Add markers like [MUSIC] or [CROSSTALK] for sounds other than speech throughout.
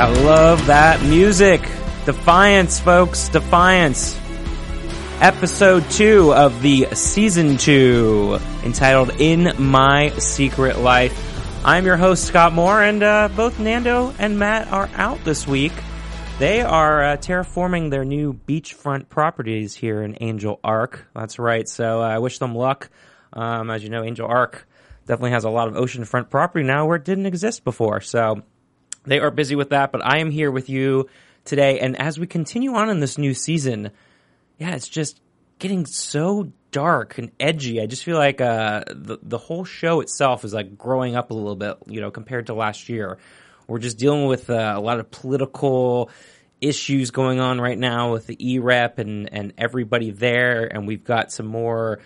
I love that music. Defiance, folks. Defiance. Episode 2 of the season 2 entitled In My Secret Life. I'm your host, Scott Moore, and uh, both Nando and Matt are out this week. They are uh, terraforming their new beachfront properties here in Angel Arc. That's right. So uh, I wish them luck. Um, as you know, Angel Arc definitely has a lot of oceanfront property now where it didn't exist before. So they are busy with that, but I am here with you today. And as we continue on in this new season, yeah, it's just getting so dark and edgy. I just feel like uh, the the whole show itself is like growing up a little bit, you know, compared to last year. We're just dealing with uh, a lot of political issues going on right now with the E-Rep and, and everybody there, and we've got some more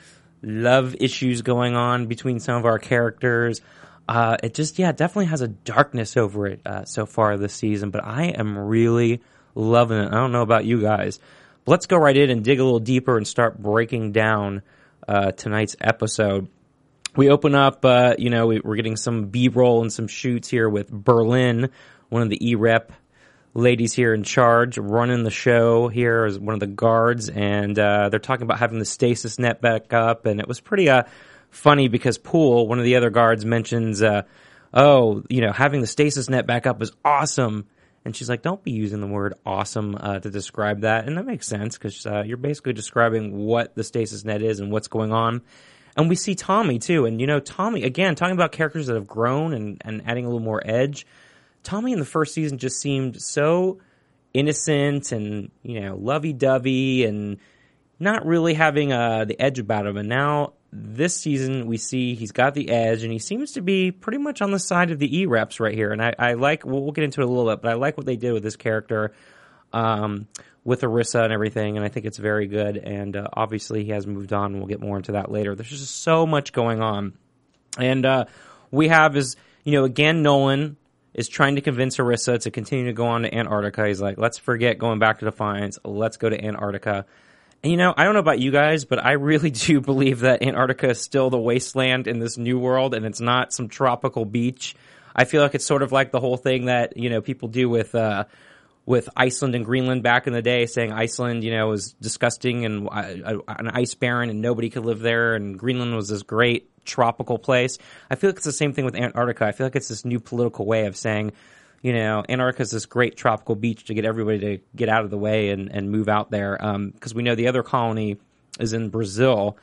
love issues going on between some of our characters. Uh, it just, yeah, definitely has a darkness over it uh, so far this season, but I am really loving it. I don't know about you guys. But let's go right in and dig a little deeper and start breaking down uh, tonight's episode. We open up, uh, you know, we, we're getting some B roll and some shoots here with Berlin, one of the E rep ladies here in charge, running the show here as one of the guards, and uh, they're talking about having the stasis net back up, and it was pretty uh, funny because Poole, one of the other guards, mentions, uh, "Oh, you know, having the stasis net back up is awesome." And she's like, "Don't be using the word awesome uh, to describe that," and that makes sense because uh, you're basically describing what the stasis net is and what's going on. And we see Tommy too, and you know, Tommy again talking about characters that have grown and, and adding a little more edge. Tommy in the first season just seemed so innocent and you know lovey-dovey and not really having uh, the edge about him. And now this season we see he's got the edge and he seems to be pretty much on the side of the E reps right here. And I, I like we'll, we'll, get into it a little bit, but I like what they did with this character. Um, with Irisa and everything, and I think it's very good. And uh, obviously, he has moved on. and We'll get more into that later. There's just so much going on, and uh, we have is you know again Nolan is trying to convince Irisa to continue to go on to Antarctica. He's like, let's forget going back to Defiance. Let's go to Antarctica. You know, I don't know about you guys, but I really [LAUGHS] do believe that Antarctica is still the wasteland in this new world, and it's not some tropical beach. I feel like it's sort of like the whole thing that you know people do with. Uh, with Iceland and Greenland back in the day, saying Iceland, you know, was disgusting and uh, an ice barren and nobody could live there, and Greenland was this great tropical place. I feel like it's the same thing with Antarctica. I feel like it's this new political way of saying, you know, Antarctica is this great tropical beach to get everybody to get out of the way and, and move out there. Because um, we know the other colony is in Brazil.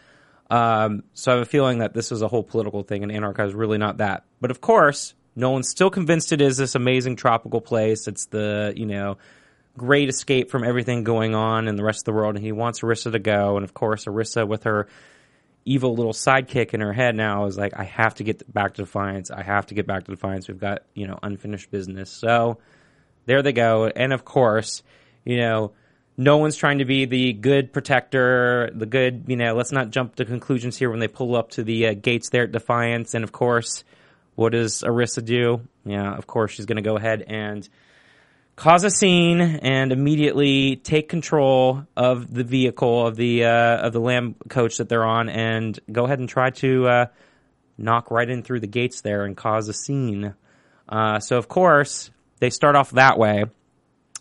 Um, so I have a feeling that this is a whole political thing, and Antarctica is really not that. But of course, Nolan's still convinced it is this amazing tropical place. It's the, you know, great escape from everything going on in the rest of the world, and he wants Irisa to go. And of course, Irisa with her evil little sidekick in her head now is like, I have to get back to Defiance. I have to get back to Defiance. We've got you know unfinished business. So there they go. And of course, you know. Nolan's trying to be the good protector, the good, you know, let's not jump to conclusions here when they pull up to the uh, gates there at Defiance. And of course, what does Irisa do? Yeah, of course, she's going to go ahead and cause a scene and immediately take control of the vehicle of the uh, of the lamb coach that they're on and go ahead and try to uh, knock right in through the gates there and cause a scene. Uh, so of course they start off that way.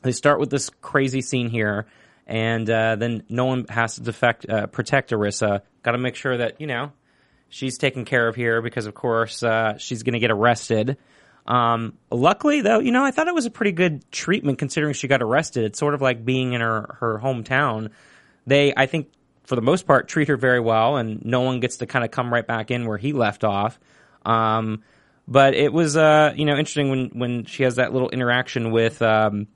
They start with this crazy scene here, and uh, then Nolan has to defect, uh, protect Irisa. Got to make sure that you know she's taken care of here because of course uh, she's going to get arrested. Um, luckily, though, you know, I thought it was a pretty good treatment considering she got arrested. It's sort of like being in her, her hometown. They, I think, for the most part, treat her very well, and Nolan gets to kind of come right back in where he left off. Um, but it was, uh, you know, interesting when, when she has that little interaction with, um,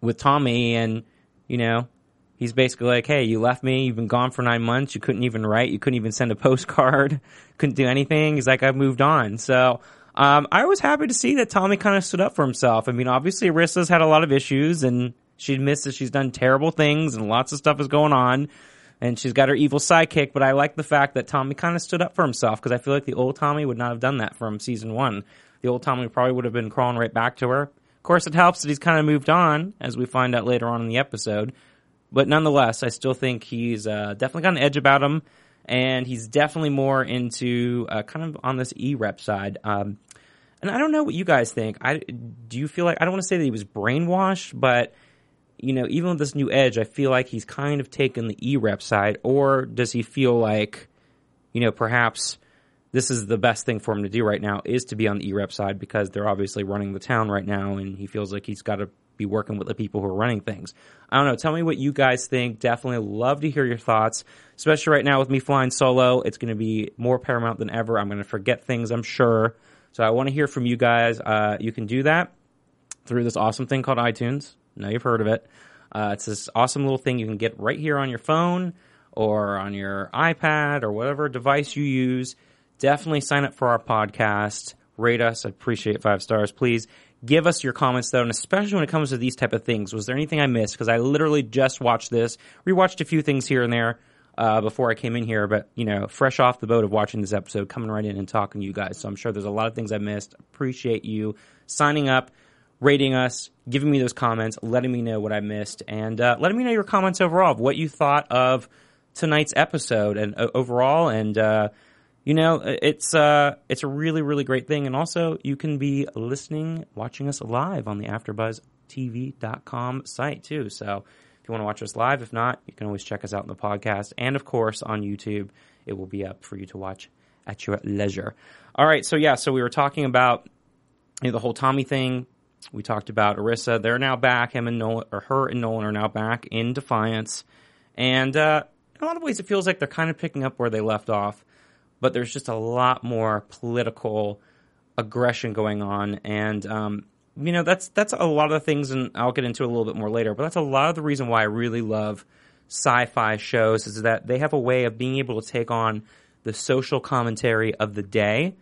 with Tommy, and, you know, he's basically like, "Hey, you left me. You've been gone for nine months. You couldn't even write. You couldn't even send a [LAUGHS] postcard. couldn't do anything." He's like, "I've moved on." So um, I was happy to see that Tommy kind of stood up for himself. I mean, obviously, Irisa's had a lot of issues, and she admits that she's done terrible things, and lots of stuff is going on. And she's got her evil sidekick, but I like the fact that Tommy kind of stood up for himself because I feel like the old Tommy would not have done that from season one. The old Tommy probably would have been crawling right back to her. Of course, it helps that he's kind of moved on, as we find out later on in the episode. But nonetheless, I still think he's uh, definitely got an edge about him, and he's definitely more into uh, kind of on this E rep side. Um, and I don't know what you guys think. I do you feel like I don't want to say that he was brainwashed, but you know, even with this new edge, I feel like he's kind of taken the E rep side, or does he feel like, you know, perhaps this is the best thing for him to do right now is to be on the E rep side because they're obviously running the town right now, and he feels like he's got to be working with the people who are running things. I don't know. Tell me what you guys think. Definitely love to hear your thoughts, especially right now with me flying solo. It's going to be more paramount than ever. I'm going to forget things, I'm sure. So I want to hear from you guys. Uh, you can do that through this awesome thing called iTunes. Now you've heard of it. Uh, it's this awesome little thing you can get right here on your phone or on your iPad or whatever device you use. Definitely sign up for our podcast. Rate us. I appreciate five stars. Please give us your comments though, and especially when it comes to these type of things. Was there anything I missed? Because I literally just watched this, rewatched a few things here and there uh, before I came in here, but you know, fresh off the boat of watching this episode, coming right in and talking to you guys. So I'm sure there's a lot of things I missed. Appreciate you signing up, rating us, giving me those comments, letting me know what I missed, and uh, letting me know your comments overall of what you thought of tonight's episode and uh, overall. And uh, you know, it's uh, it's a really really great thing. And also, you can be listening, watching us live on the AfterBuzzTV.com site too. So if you want to watch us live. If not, you can always check us out in the podcast. And of course, on YouTube, it will be up for you to watch at your leisure. All right. So, yeah, so we were talking about you know, the whole Tommy thing. We talked about Irisa. They're now back. Him and Nolan, or her and Nolan are now back in Defiance. And uh, in a lot of ways, it feels like they're kind of picking up where they left off. But there's just a lot more political aggression going on. And um, you know that's that's a lot of the things, and I'll get into a little bit more later. But that's a lot of the reason why I really love sci-fi shows is that they have a way of being able to take on the social commentary of the day,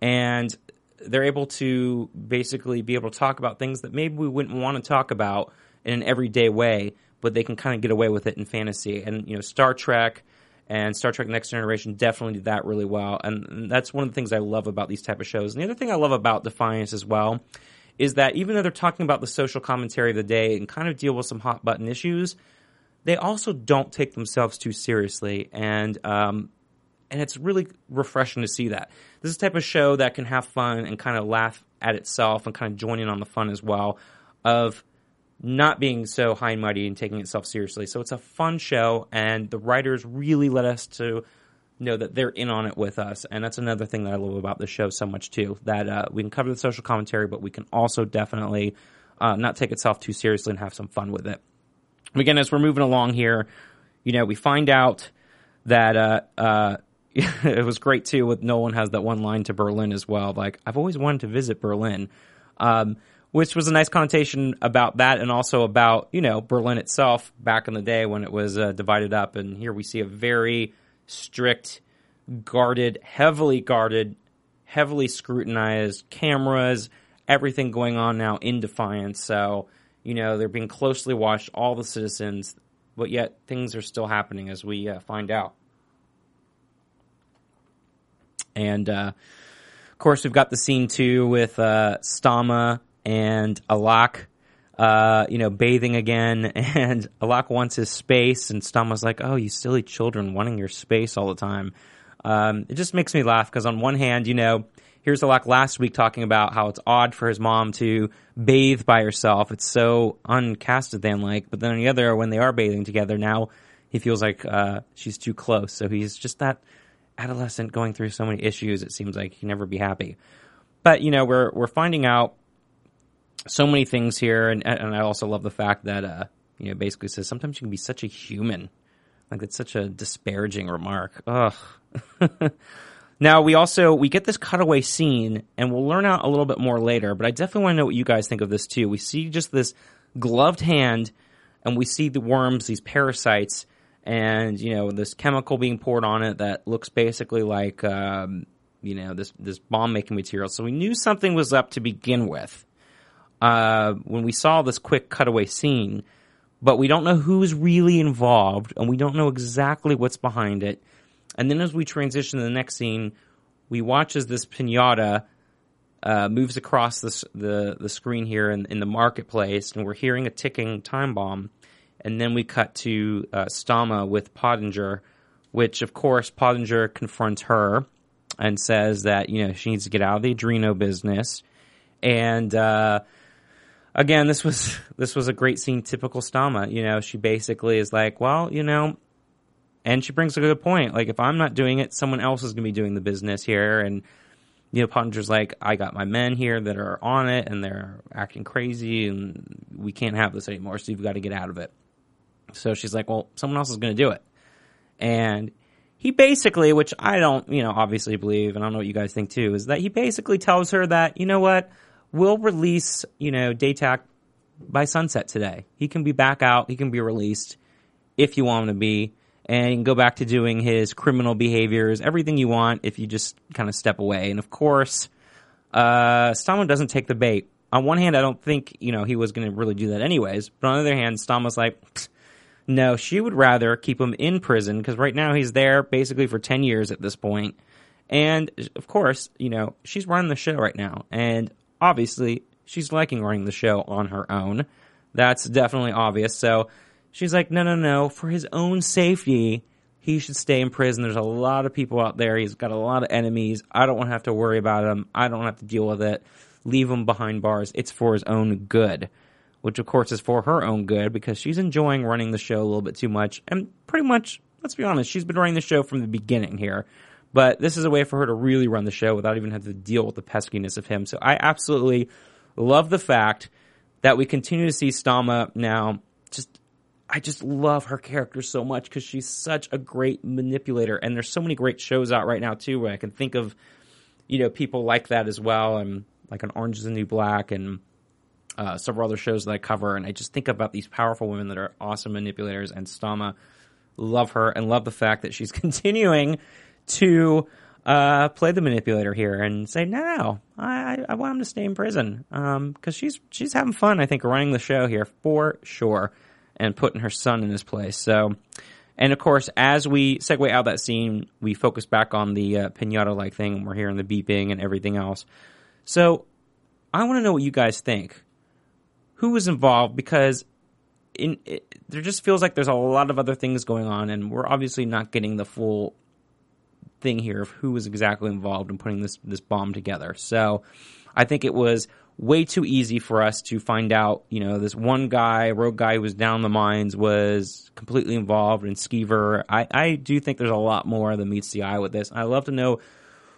and they're able to basically be able to talk about things that maybe we wouldn't want to talk about in an everyday way, but they can kind of get away with it in fantasy. And you know, Star Trek and Star Trek Next Generation definitely did that really well. And that's one of the things I love about these type of shows. And the other thing I love about Defiance as well is that even though they're talking about the social commentary of the day and kind of deal with some hot button issues, they also don't take themselves too seriously, and um, and it's really refreshing to see that. This is the type of show that can have fun and kind of laugh at itself and kind of join in on the fun as well of not being so high and mighty and taking itself seriously. So it's a fun show, and the writers really let us to know that they're in on it with us. And that's another thing that I love about the show so much too. That uh, we can cover the social commentary, but we can also definitely uh, not take itself too seriously and have some fun with it. Again, as we're moving along here, you know, we find out that uh, uh [LAUGHS] it was great too. With Nolan has that one line to Berlin as well. Like I've always wanted to visit Berlin. Um, which was a nice connotation about that and also about, you know, Berlin itself back in the day when it was uh, divided up. And here we see a very strict, guarded, heavily guarded, heavily scrutinized cameras, everything going on now in Defiance. So, you know, they're being closely watched, all the citizens, but yet things are still happening as we uh, find out. And, uh, of course, we've got the scene too with uh, Stahma and Alak, uh, you know, bathing again. [LAUGHS] And Alak wants his space, and Stahma's like, "Oh, you silly children, wanting your space all the time." Um, it just makes me laugh because on one hand, you know, here's Alak last week talking about how it's odd for his mom to bathe by herself. It's so uncasted than like. But then on the other, when they are bathing together, now he feels like uh, she's too close. So he's just that adolescent going through so many issues. It seems like he can never be happy. But you know, we're we're finding out so many things here, and and I also love the fact that uh, you know basically says sometimes you can be such a human. Like it's such a disparaging remark. Ugh. [LAUGHS] now we also we get this cutaway scene, and we'll learn out a little bit more later. But I definitely want to know what you guys think of this too. We see just this gloved hand, and we see the worms, these parasites, and you know this chemical being poured on it that looks basically like um, you know this this bomb making material. So we knew something was up to begin with uh, when we saw this quick cutaway scene, but we don't know who's really involved and we don't know exactly what's behind it. And then as we transition to the next scene, we watch as this pinata uh, moves across this, the the screen here in, in the marketplace, and we're hearing a ticking time bomb. And then we cut to uh, Stahma with Pottinger, which of course Pottinger confronts her and says that you know she needs to get out of the Adreno business, and uh, again, this was [LAUGHS] this was a great scene, typical Stahma. You know, she basically is like, well, you know, and she brings a good point. Like, if I'm not doing it, someone else is going to be doing the business here. And you know, Pottinger's like, I got my men here that are on it, and they're acting crazy, and we can't have this anymore. So you've got to get out of it. So she's like, well, someone else is going to do it, and. He basically, which I don't, you know, obviously believe, and I don't know what you guys think too, is that he basically tells her that, you know what, will release, you know, Datak by sunset today. He can be back out. He can be released if you want him to be, and go back to doing his criminal behaviors, everything you want if you just kind of step away. And of course, uh, doesn't take the bait. On one hand, I don't think you know he was going to really do that anyways. But on the other hand, Stahma's like, no, she would rather keep him in prison because right now he's there basically for ten years at this point. And of course, you know she's running the show right now, and obviously she's liking running the show on her own. That's definitely obvious. So she's like, no, no, no. For his own safety, he should stay in prison. There's a lot of people out there. He's got a lot of enemies. I don't want to have to worry about him. I don't have to deal with it. Leave him behind bars. It's for his own good, which of course is for her own good because she's enjoying running the show a little bit too much. And pretty much, let's be honest, she's been running the show from the beginning here. But this is a way for her to really run the show without even having to deal with the peskiness of him. So I absolutely love the fact that we continue to see Stahma now. Just, I just love her character so much because she's such a great manipulator. And there's so many great shows out right now too where I can think of, you know, people like that as well. And like an Orange is the New Black and uh, several other shows that I cover. And I just think about these powerful women that are awesome manipulators. And Stahma, love her and love the fact that she's [LAUGHS] continuing to uh, play the manipulator here and say, no, no, I, I want him to stay in prison because um, she's she's having fun. I think running the show here for sure, and putting her son in his place. So, and of course, as we segue out that scene, we focus back on the uh, pinata like thing, and we're hearing the beeping and everything else. So, I want to know what you guys think. Who was involved? Because in it, there just feels like there's a lot of other things going on, and we're obviously not getting the full thing here of who was exactly involved in putting this this bomb together. So I think it was way too easy for us to find out, you know, this one guy, rogue guy who was down the mines was completely involved in Skevur. I, I do think there's a lot more than meets the eye with this. I'd love to know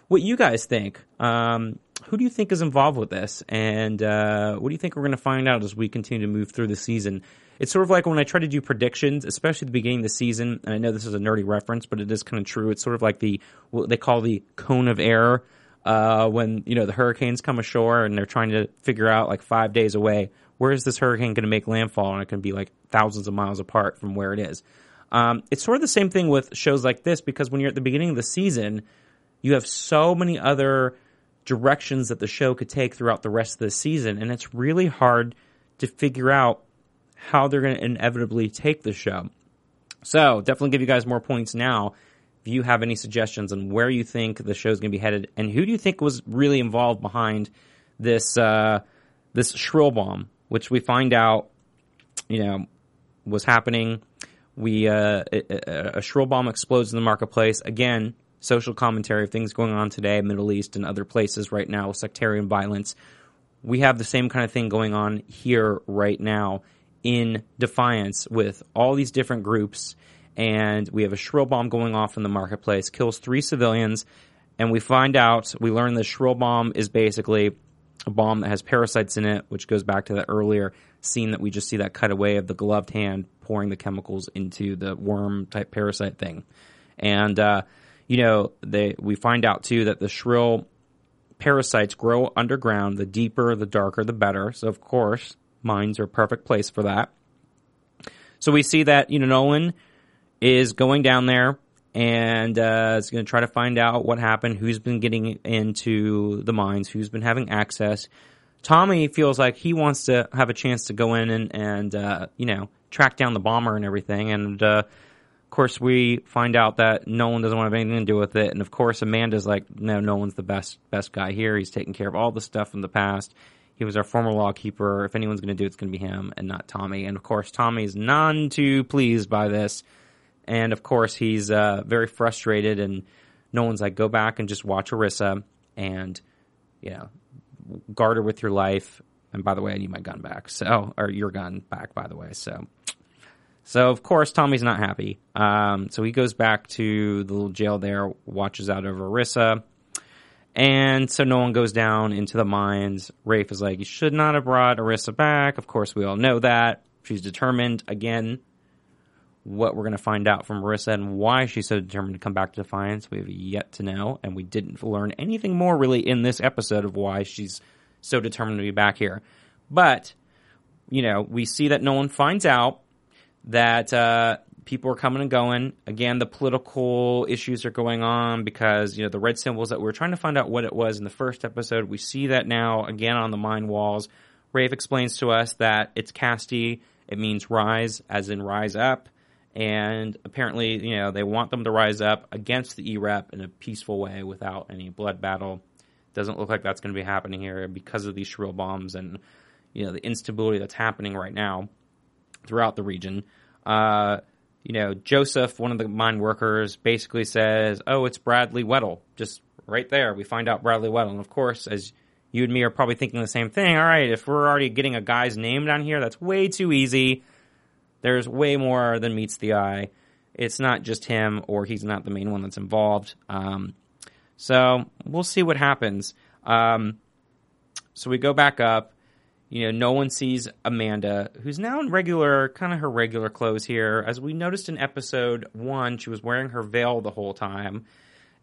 what you guys think. Um, who do you think is involved with this? And uh, what do you think we're going to find out as we continue to move through the season? It's sort of like when I try to do predictions, especially at the beginning of the season. And I know this is a nerdy reference, but it is kind of true. It's sort of like the what they call the cone of error. uh, when you know the hurricanes come ashore and they're trying to figure out like five days away where is this hurricane going to make landfall and it can be like thousands of miles apart from where it is. Um, it's sort of the same thing with shows like this because when you're at the beginning of the season, you have so many other directions that the show could take throughout the rest of the season, and it's really hard to figure out how they're going to inevitably take the show. So, definitely give you guys more points now if you have any suggestions on where you think the show's going to be headed, and who do you think was really involved behind this uh, this shrill bomb, which we find out, you know, was happening. We uh, a, a shrill bomb explodes in the marketplace again. Social commentary of things going on today, Middle East and other places right now with sectarian violence. We have the same kind of thing going on here right now in Defiance with all these different groups and we have a shrill bomb going off in the marketplace, kills three civilians, and we find out, we learn the shrill bomb is basically a bomb that has parasites in it, which goes back to that earlier scene that we just see that cutaway of the gloved hand pouring the chemicals into the worm type parasite thing. And, uh, you know, they, we find out too that the shrill parasites grow underground. The deeper, the darker, the better. So, of course, mines are a perfect place for that. So we see that, you know, Nolan is going down there and uh, is going to try to find out what happened, who's been getting into the mines, who's been having access. Tommy feels like he wants to have a chance to go in and, and uh, you know, track down the bomber and everything. And uh, of course, we find out that Nolan doesn't want to have anything to do with it. And of course, Amanda's like, no, Nolan's the best best guy here. He's taken care of all the stuff in the past. He was our former law keeper. If anyone's going to do it, it's going to be him and not Tommy. And of course, Tommy's none too pleased by this and of course, he's uh, very frustrated, and Nolan's like, go back and just watch Irisa and, you know, guard her with your life. And by the way, I need my gun back. So, or your gun back, by the way. So, so of course, Tommy's not happy. Um, so he goes back to the little jail there, watches out over Irisa. And so Nolan goes down into the mines. Rafe is like, you should not have brought Irisa back. Of course, we all know that. She's determined again what we're going to find out from Irisa and why she's so determined to come back to Defiance, we have yet to know, and we didn't learn anything more really in this episode of why she's so determined to be back here. But, you know, we see that Nolan finds out that uh, people are coming and going. Again, the political issues are going on because, you know, the red symbols that we are trying to find out what it was in the first episode, we see that now again on the mine walls. Rafe explains to us that it's Casti. It means rise, as in rise up and apparently, you know, they want them to rise up against the EREP in a peaceful way without any blood battle. Doesn't look like that's going to be happening here because of these shrill bombs and you know the instability that's happening right now throughout the region. Uh, you know, Joseph, one of the mine workers, basically says, "Oh, it's Bradley Weddle." Just right there, we find out Bradley Weddle, and of course, as you and me are probably thinking the same thing. All right, if we're already getting a guy's name down here, that's way too easy there's way more than meets the eye. It's not just him, or he's not the main one that's involved. Um, so we'll see what happens. Um, so we go back up. You know, Nolan sees Amanda, who's now in regular, kind of her regular clothes here. As we noticed in episode one, she was wearing her veil the whole time.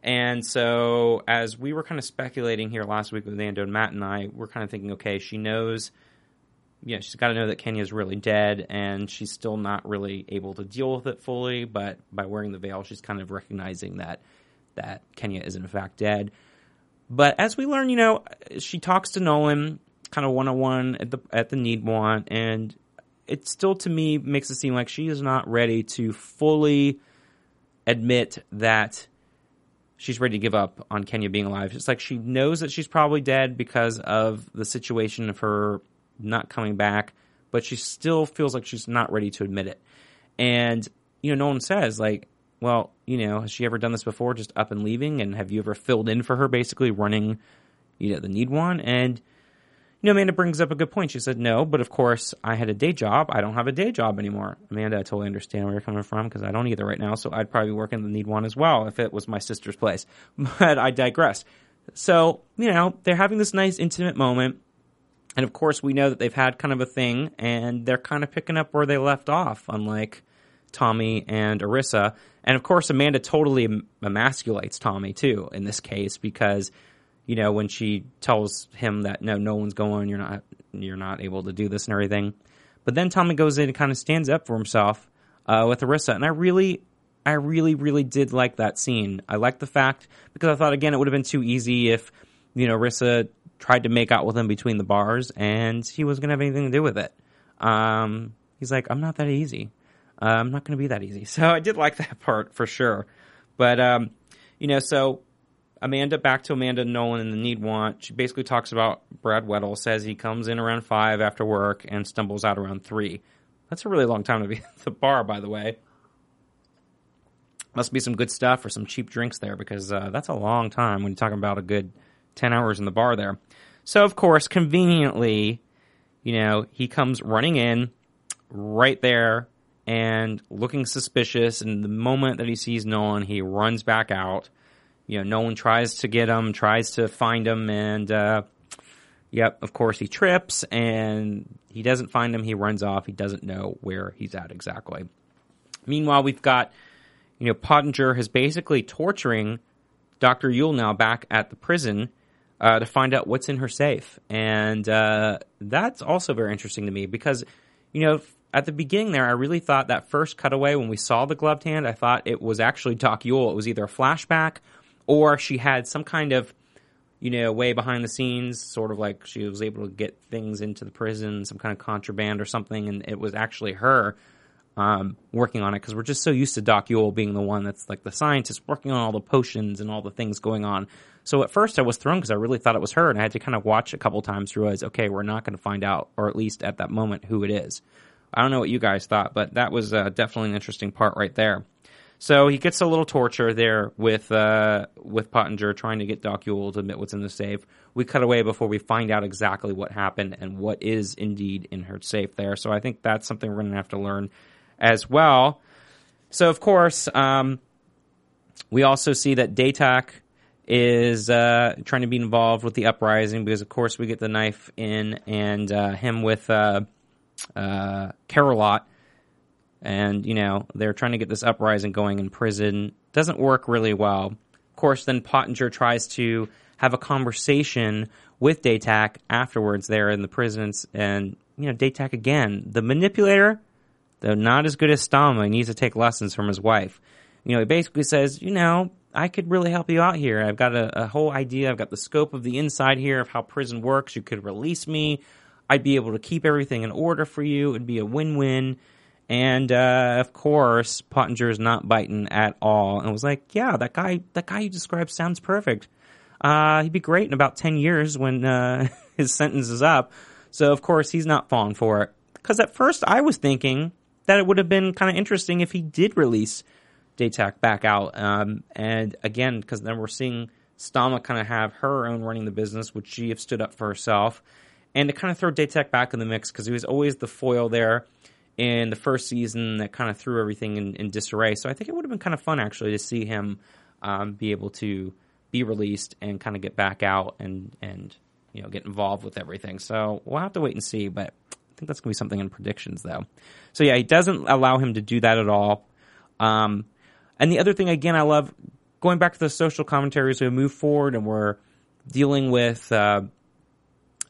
And so, as we were kind of speculating here last week with Nando and Matt and I, we're kind of thinking, okay, she knows yeah, she's got to know that Kenya's really dead, and she's still not really able to deal with it fully. But by wearing the veil, she's kind of recognizing that that Kenya is in fact dead. But as we learn, you know, she talks to Nolan kind of one on one at the at the NeedWant, and it still to me makes it seem like she is not ready to fully admit that she's ready to give up on Kenya being alive. It's like she knows that she's probably dead because of the situation of her not coming back, but she still feels like she's not ready to admit it. And, you know, Nolan says, like, well, you know, has she ever done this before, just up and leaving? And have you ever filled in for her, basically running, you know, the NeedWant? And, you know, Amanda brings up a good point. She said, no, but of course, I had a day job. I don't have a day job anymore. Amanda, I totally understand where you're coming from because I don't either right now. So I'd probably work in the NeedWant as well if it was my sister's place. [LAUGHS] But I digress. So, you know, they're having this nice intimate moment. And of course, we know that they've had kind of a thing, and they're kind of picking up where they left off, unlike Tommy and Irisa. And of course, Amanda totally emasculates Tommy too in this case because you know, when she tells him that no, no one's going, you're not, you're not able to do this and everything. But then Tommy goes in and kind of stands up for himself uh, with Irisa, and I really, I really, really did like that scene. I liked the fact because I thought again it would have been too easy if you know Irisa tried to make out with him between the bars, and he wasn't gonna have anything to do with it. Um, he's like, I'm not that easy. Uh, I'm not gonna be that easy. [LAUGHS] So I did like that part for sure. But um, you know, so Amanda back to Amanda Nolan in the NeedWant. She basically talks about Brad Weddle says he comes in around five after work and stumbles out around three. That's a really long time to be [LAUGHS] at the bar, by the way. Must be some good stuff or some cheap drinks there because uh, that's a long time when you're talking about a good 10 hours in the bar there. So, of course, conveniently, you know, he comes running in right there and looking suspicious. And the moment that he sees Nolan, he runs back out. You know, Nolan tries to get him, tries to find him, and, uh, yep, of course, he trips and he doesn't find him. He runs off. He doesn't know where he's at exactly. Meanwhile, we've got, you know, Pottinger is basically torturing Dr. Yewll now back at the prison uh, to find out what's in her safe. And uh, that's also very interesting to me because, you know, at the beginning there, I really thought that first cutaway when we saw the gloved hand, I thought it was actually Doc Yewll. It was either a flashback or she had some kind of, you know, way behind the scenes, sort of like she was able to get things into the prison, some kind of contraband or something, and it was actually her um, working on it because we're just so used to Doc Yewll being the one that's like the scientist working on all the potions and all the things going on. So at first I was thrown because I really thought it was her, and I had to kind of watch a couple times to realize, okay, we're not going to find out, or at least at that moment, who it is. I don't know what you guys thought, but that was uh, definitely an interesting part right there. So he gets a little torture there with uh, with Pottinger trying to get Doc Yewll to admit what's in the safe. We cut away before we find out exactly what happened and what is indeed in her safe there. So I think that's something we're going to have to learn as well. So of course, um, we also see that Datak is uh, trying to be involved with the uprising because, of course, we get the knife in and uh, him with uh, uh, Carolot, and you know they're trying to get this uprising going in prison. Doesn't work really well. Of course, then Pottinger tries to have a conversation with Datak afterwards there in the prisons, and you know Datak again, the manipulator, though not as good as Stahma, he needs to take lessons from his wife. You know, he basically says, you know, I could really help you out here. I've got a, a, whole idea. I've got the scope of the inside here of how prison works. You could release me. I'd be able to keep everything in order for you. It'd be a win-win. And uh, of course, Pottinger is not biting at all, and was like, "Yeah, that guy, that guy you described sounds perfect. Uh, he'd be great in about ten years when uh, [LAUGHS] his sentence is up." So of course, he's not falling for it. Because at first, I was thinking that it would have been kind of interesting if he did release Datak back out. Um, and again, because then we're seeing Stahma kind of have her own running the business, which she have stood up for herself, and to kind of throw Datak back in the mix because he was always the foil there in the first season that kind of threw everything in, in disarray. So I think it would have been kind of fun actually to see him um, be able to be released and kind of get back out and and you know get involved with everything. So we'll have to wait and see, but I think that's going to be something in predictions though. So yeah, he doesn't allow him to do that at all. Um, and the other thing, again, I love going back to the social commentaries. We move forward and we're dealing with uh,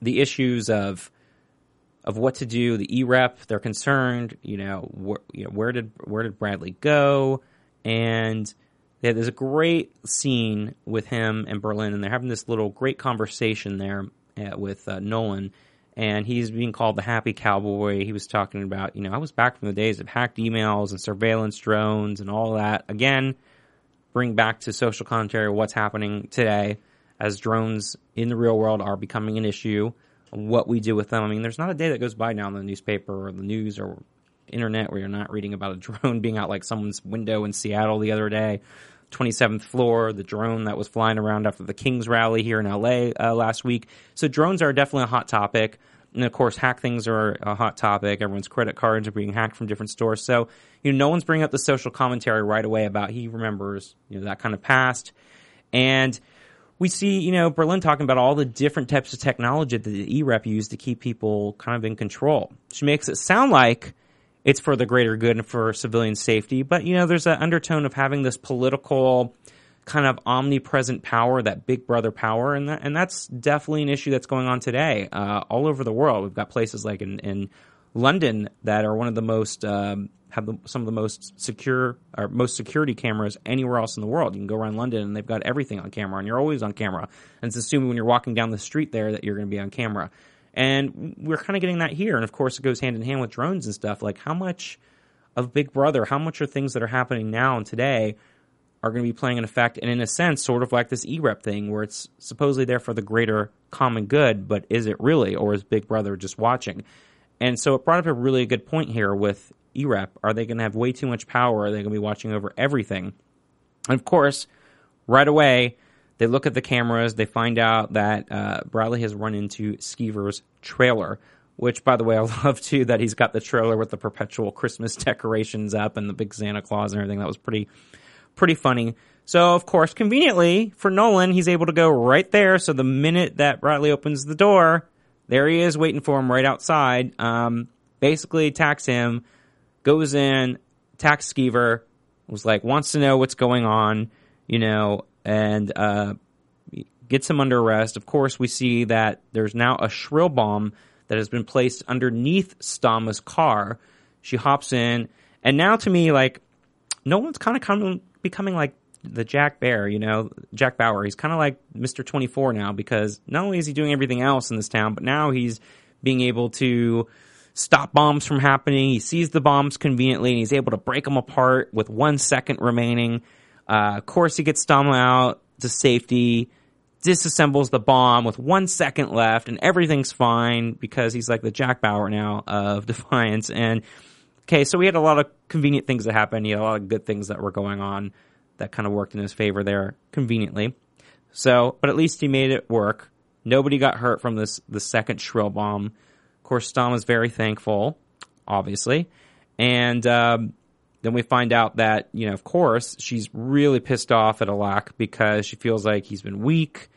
the issues of of what to do. The EREP, they're concerned. You know, wh- you know, where did where did Bradley go? And yeah, there's a great scene with him and Berlin, and they're having this little great conversation there uh, with uh, Nolan and he's being called the happy cowboy. He was talking about, you know, I was back from the days of hacked emails and surveillance drones and all that. Again, bring back to social commentary what's happening today as drones in the real world are becoming an issue. What we do with them. I mean, there's not a day that goes by now in the newspaper or the news or internet where you're not reading about a [LAUGHS] drone being out like someone's window in Seattle the other day. 27th floor, the drone that was flying around after the Kings rally here in LA uh, last week. So drones are definitely a hot topic. And of course, hack things are a hot topic. Everyone's credit cards are being hacked from different stores. So, you know, Nolan's bringing up the social commentary right away about he remembers, you know, that kind of past. And we see, you know, Berlin talking about all the different types of technology that the EREP used to keep people kind of in control. She makes it sound like it's for the greater good and for civilian safety, but you know, there's an undertone of having this political kind of omnipresent power, that big brother power, and that, and that's definitely an issue that's going on today uh, all over the world. We've got places like in, in London that are one of the most um, have the, some of the most secure or most security cameras anywhere else in the world. You can go around London and they've got everything on camera, and you're always on camera. And it's assuming when you're walking down the street there that you're going to be on camera. And we're kind of getting that here, and of course it goes hand in hand with drones and stuff. Like how much of Big Brother, how much are things that are happening now and today are going to be playing an effect, and in a sense, sort of like this E-rep thing, where it's supposedly there for the greater common good, but is it really, or is Big Brother just watching? And so it brought up a really good point here with E-rep. Are they going to have way too much power? Are they going to be watching over everything? And of course, right away, they look at the cameras. They find out that uh, Bradley has run into Skevur's trailer, which, by the way, [LAUGHS] I love too that he's got the trailer with the perpetual Christmas [LAUGHS] decorations up and the big Santa Claus and everything. That was pretty pretty funny. So, of course, conveniently for Nolan, he's able to go right there. So the minute that Bradley opens the door, there he is waiting for him right outside. Um, basically attacks him, goes in, attacks Skevur, was like, wants to know what's going on, you know, and uh, gets him under arrest. Of course, we see that there's now a shrill bomb that has been placed underneath Stahma's car. She hops in, and now to me, like, Nolan's kind of coming becoming like the Jack Bear, you know, Jack Bauer. He's kind of like Mr. 24 now because not only is he doing everything else in this town, but now he's being able to stop bombs from happening. He sees the bombs conveniently and he's able to break them apart with one second remaining. Uh, of course, he gets Stahma out to safety, disassembles the bomb with one second left, and everything's fine because he's like the Jack Bauer now of [LAUGHS] Defiance. And okay, so we had a lot of convenient things that happened. He had a lot of good things that were going on that kind of worked in his favor there conveniently. So, but at least he made it work. Nobody got hurt from this the second shrill bomb. Course, Stahma is very thankful, obviously, and um, then we find out that you know, of course, she's really pissed off at Alak because she feels like he's been weak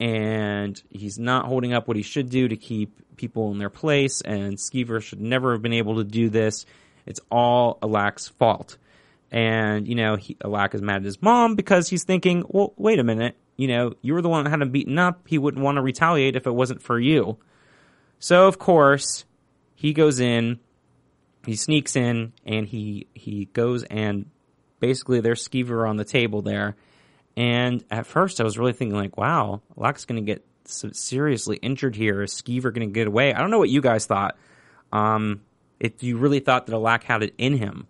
and he's not holding up what he should do to keep people in their place. And Skevur should never have been able to do this. It's all Alak's fault. And, you know, he, Alak is mad at his mom because he's thinking, well, wait a minute. You know, you were the one that had him beaten up. He wouldn't want to retaliate if it wasn't for you. So, of course, he goes in, he sneaks in, and he, he goes and basically there's Skevur on the table there. And at first I was really thinking like, wow, Alak's going to get seriously injured here. Is Skevur going to get away? I don't know what you guys thought. Um, if you really thought that Alak had it in him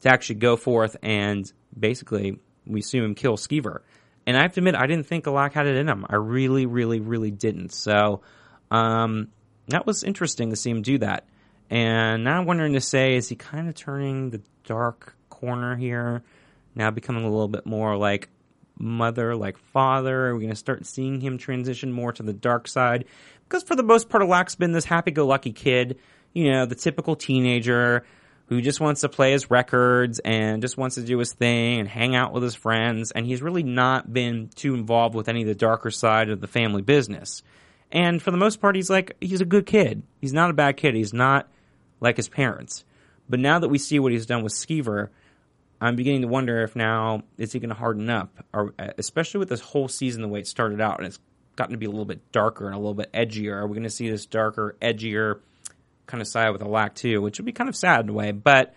to actually go forth and basically, we assume him kill Skevur. And I have to admit, I didn't think Alak had it in him. I really, really, really didn't. So um, that was interesting to see him do that. And now I'm wondering to say, is he kind of turning the dark corner here? Now becoming a little bit more like mother, like father? Are we going to start seeing him transition more to the dark side? Because for the most part, Alak's been this happy-go-lucky kid you know, the typical teenager who just wants to play his records and just wants to do his thing and hang out with his friends. And he's really not been too involved with any of the darker side of the family business. And for the most part, he's like, he's a good kid. He's not a bad kid. He's not like his parents. But now that we see what he's done with Skevur, I'm beginning to wonder if now is he going to harden up, or especially with this whole season the way it started out, and it's gotten to be a little bit darker and a little bit edgier. Are we going to see this darker, edgier kind of side with Alak too, which would be kind of sad in a way. But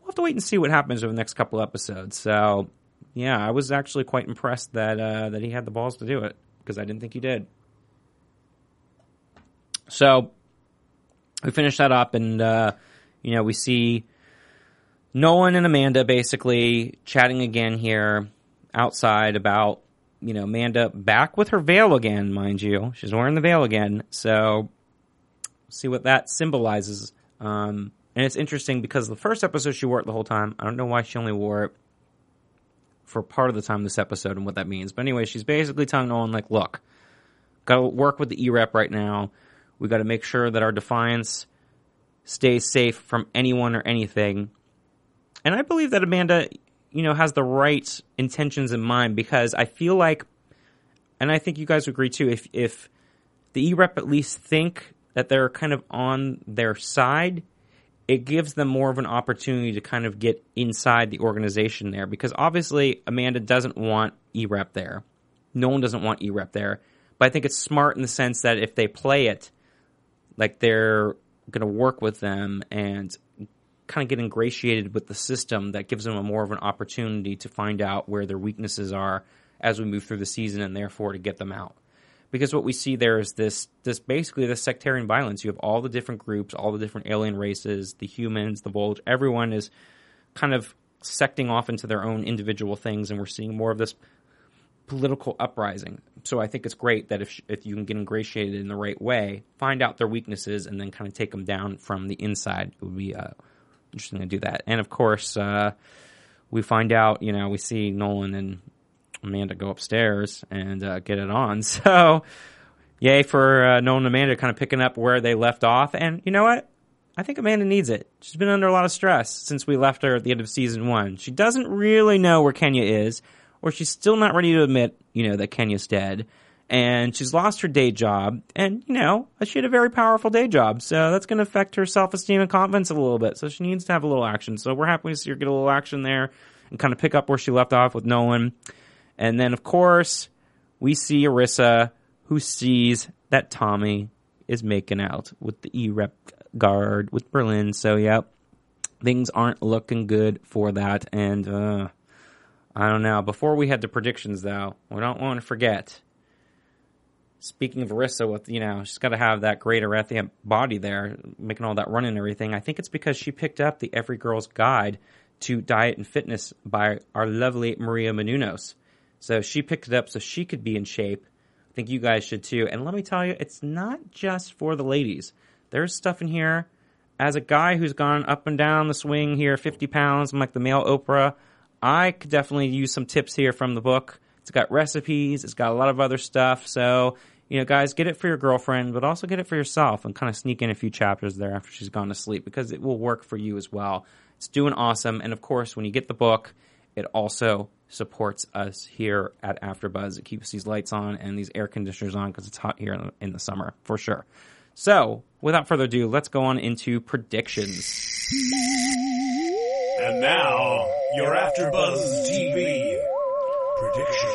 we'll have to wait and see what happens over the next couple episodes. So yeah, I was actually quite impressed that uh, that he had the balls to do it because I didn't think he did. So we finish that up, and uh, you know we see Nolan and Amanda basically chatting again here outside about you know Amanda back with her veil again, mind you. She's wearing the veil again, so see what that symbolizes. Um, and it's interesting because the first episode she wore it the whole time. I don't know why she only wore it for part of the time this episode and what that means. But anyway, she's basically telling Nolan, like, look, got to work with the E-Rep right now. We got to make sure that our Defiance stays safe from anyone or anything. And I believe that Amanda, you know, has the right intentions in mind because I feel like, and I think you guys agree too, if, if the E-Rep at least think that they're kind of on their side, it gives them more of an opportunity to kind of get inside the organization there because obviously Amanda doesn't want E-Rep there. Nolan doesn't want E-Rep there. But I think it's smart in the sense that if they play it, like they're going to work with them and kind of get ingratiated with the system that gives them a more of an opportunity to find out where their weaknesses are as we move through the season and therefore to get them out. Because what we see there is this this basically this sectarian violence. You have all the different groups, all the different alien races, the humans, the Volge, everyone is kind of secting off into their own individual things and we're seeing more of this political uprising. So I think it's great that if if you can get ingratiated in the right way, find out their weaknesses and then kind of take them down from the inside. It would be uh, interesting to do that. And of course, uh, we find out, you know, we see Nolan and Amanda go upstairs and uh, get it on. [LAUGHS] So, yay for uh, Nolan and Amanda kind of picking up where they left off. And you know what? I think Amanda needs it. She's been under a lot of stress since we left her at the end of season one. She doesn't really know where Kenya is, or she's still not ready to admit, you know, that Kenya's dead. And she's lost her day job, and you know, she had a very powerful day job, so that's going to affect her self esteem and confidence a little bit. So she needs to have a little action. So we're happy to see her get a little action there and kind of pick up where she left off with Nolan. And then, of course, we see Irisa, who sees that Tommy is making out with the E-Rep guard with Berlin. So, yep, things aren't looking good for that. And, uh, I don't know. Before we had the predictions, though, we don't want to forget. Speaking of Irisa, with you know, she's got to have that great Irathient body there, making all that run and everything. I think it's because she picked up the Every Girl's Guide to Diet and Fitness by our lovely Maria Menounos. So she picked it up so she could be in shape. I think you guys should too. And let me tell you, it's not just for the ladies. There's stuff in here. As a guy who's gone up and down the swing here, 50 pounds, I'm like the male Oprah, I could definitely use some tips here from the book. It's got recipes, it's got a lot of other stuff. So, you know, guys, get it for your girlfriend, but also get it for yourself and kind of sneak in a few chapters there after she's gone to sleep because it will work for you as well. It's doing awesome. And of course, when you get the book, it also supports us here at AfterBuzz. It keeps these lights on and these air conditioners on because it's hot here in the, summer for sure. So, without further ado, let's go on into predictions. And now, your AfterBuzz TV predictions.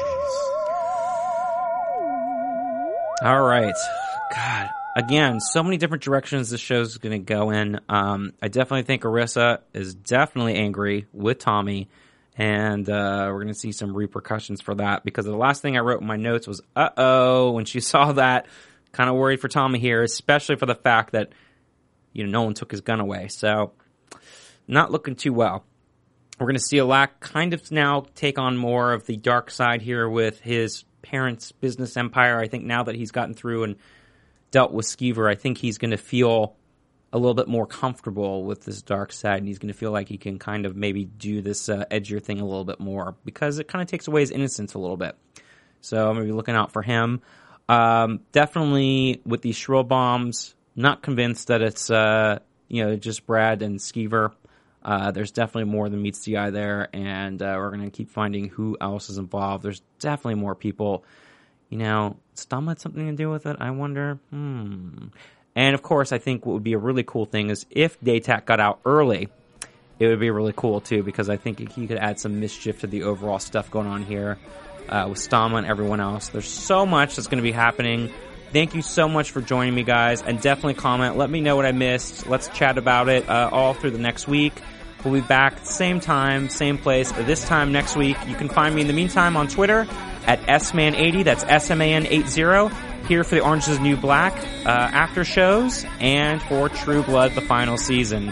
All right. God, again, so many different directions this show's going to go in. Um, I definitely think Irisa is definitely angry with Tommy and uh, we're going to see some repercussions for that because the last thing I wrote in my notes was, "Uh oh," when she [LAUGHS] saw that. Kind of worried for Tommy here, especially for the fact that you know no one took his gun away. So not looking too well. We're going to see Alak kind of now take on more of the dark side here with his parents' business empire. I think now that he's gotten through and dealt with Skevur, I think he's going to feel a little bit more comfortable with this dark side, and he's going to feel like he can kind of maybe do this uh, edgier thing a little bit more because it kind of takes away his innocence a little bit. So I'm going to be looking out for him. Um, definitely with these shrill bombs, not convinced that it's uh, you know just Brad and Skevur. Uh, there's definitely more than meets the eye there, and uh, we're going to keep finding who else is involved. There's definitely more people. You know, Stum had something to do with it. I wonder. Hmm. And of course, I think what would be a really cool thing is if Datak got out early, it would be really cool too because I think he could add some mischief to the overall stuff going on here uh, with Stahma and everyone else. There's so much that's going to be happening. Thank you so much for joining me, guys, and definitely comment. Let me know what I missed. Let's chat about it uh, all through the next week. We'll be back same time, same place, this time next week. You can find me in the meantime on Twitter at sman80. That's S-M-A-N 80 here for the Orange is the New Black uh, after shows and for True Blood, the final season.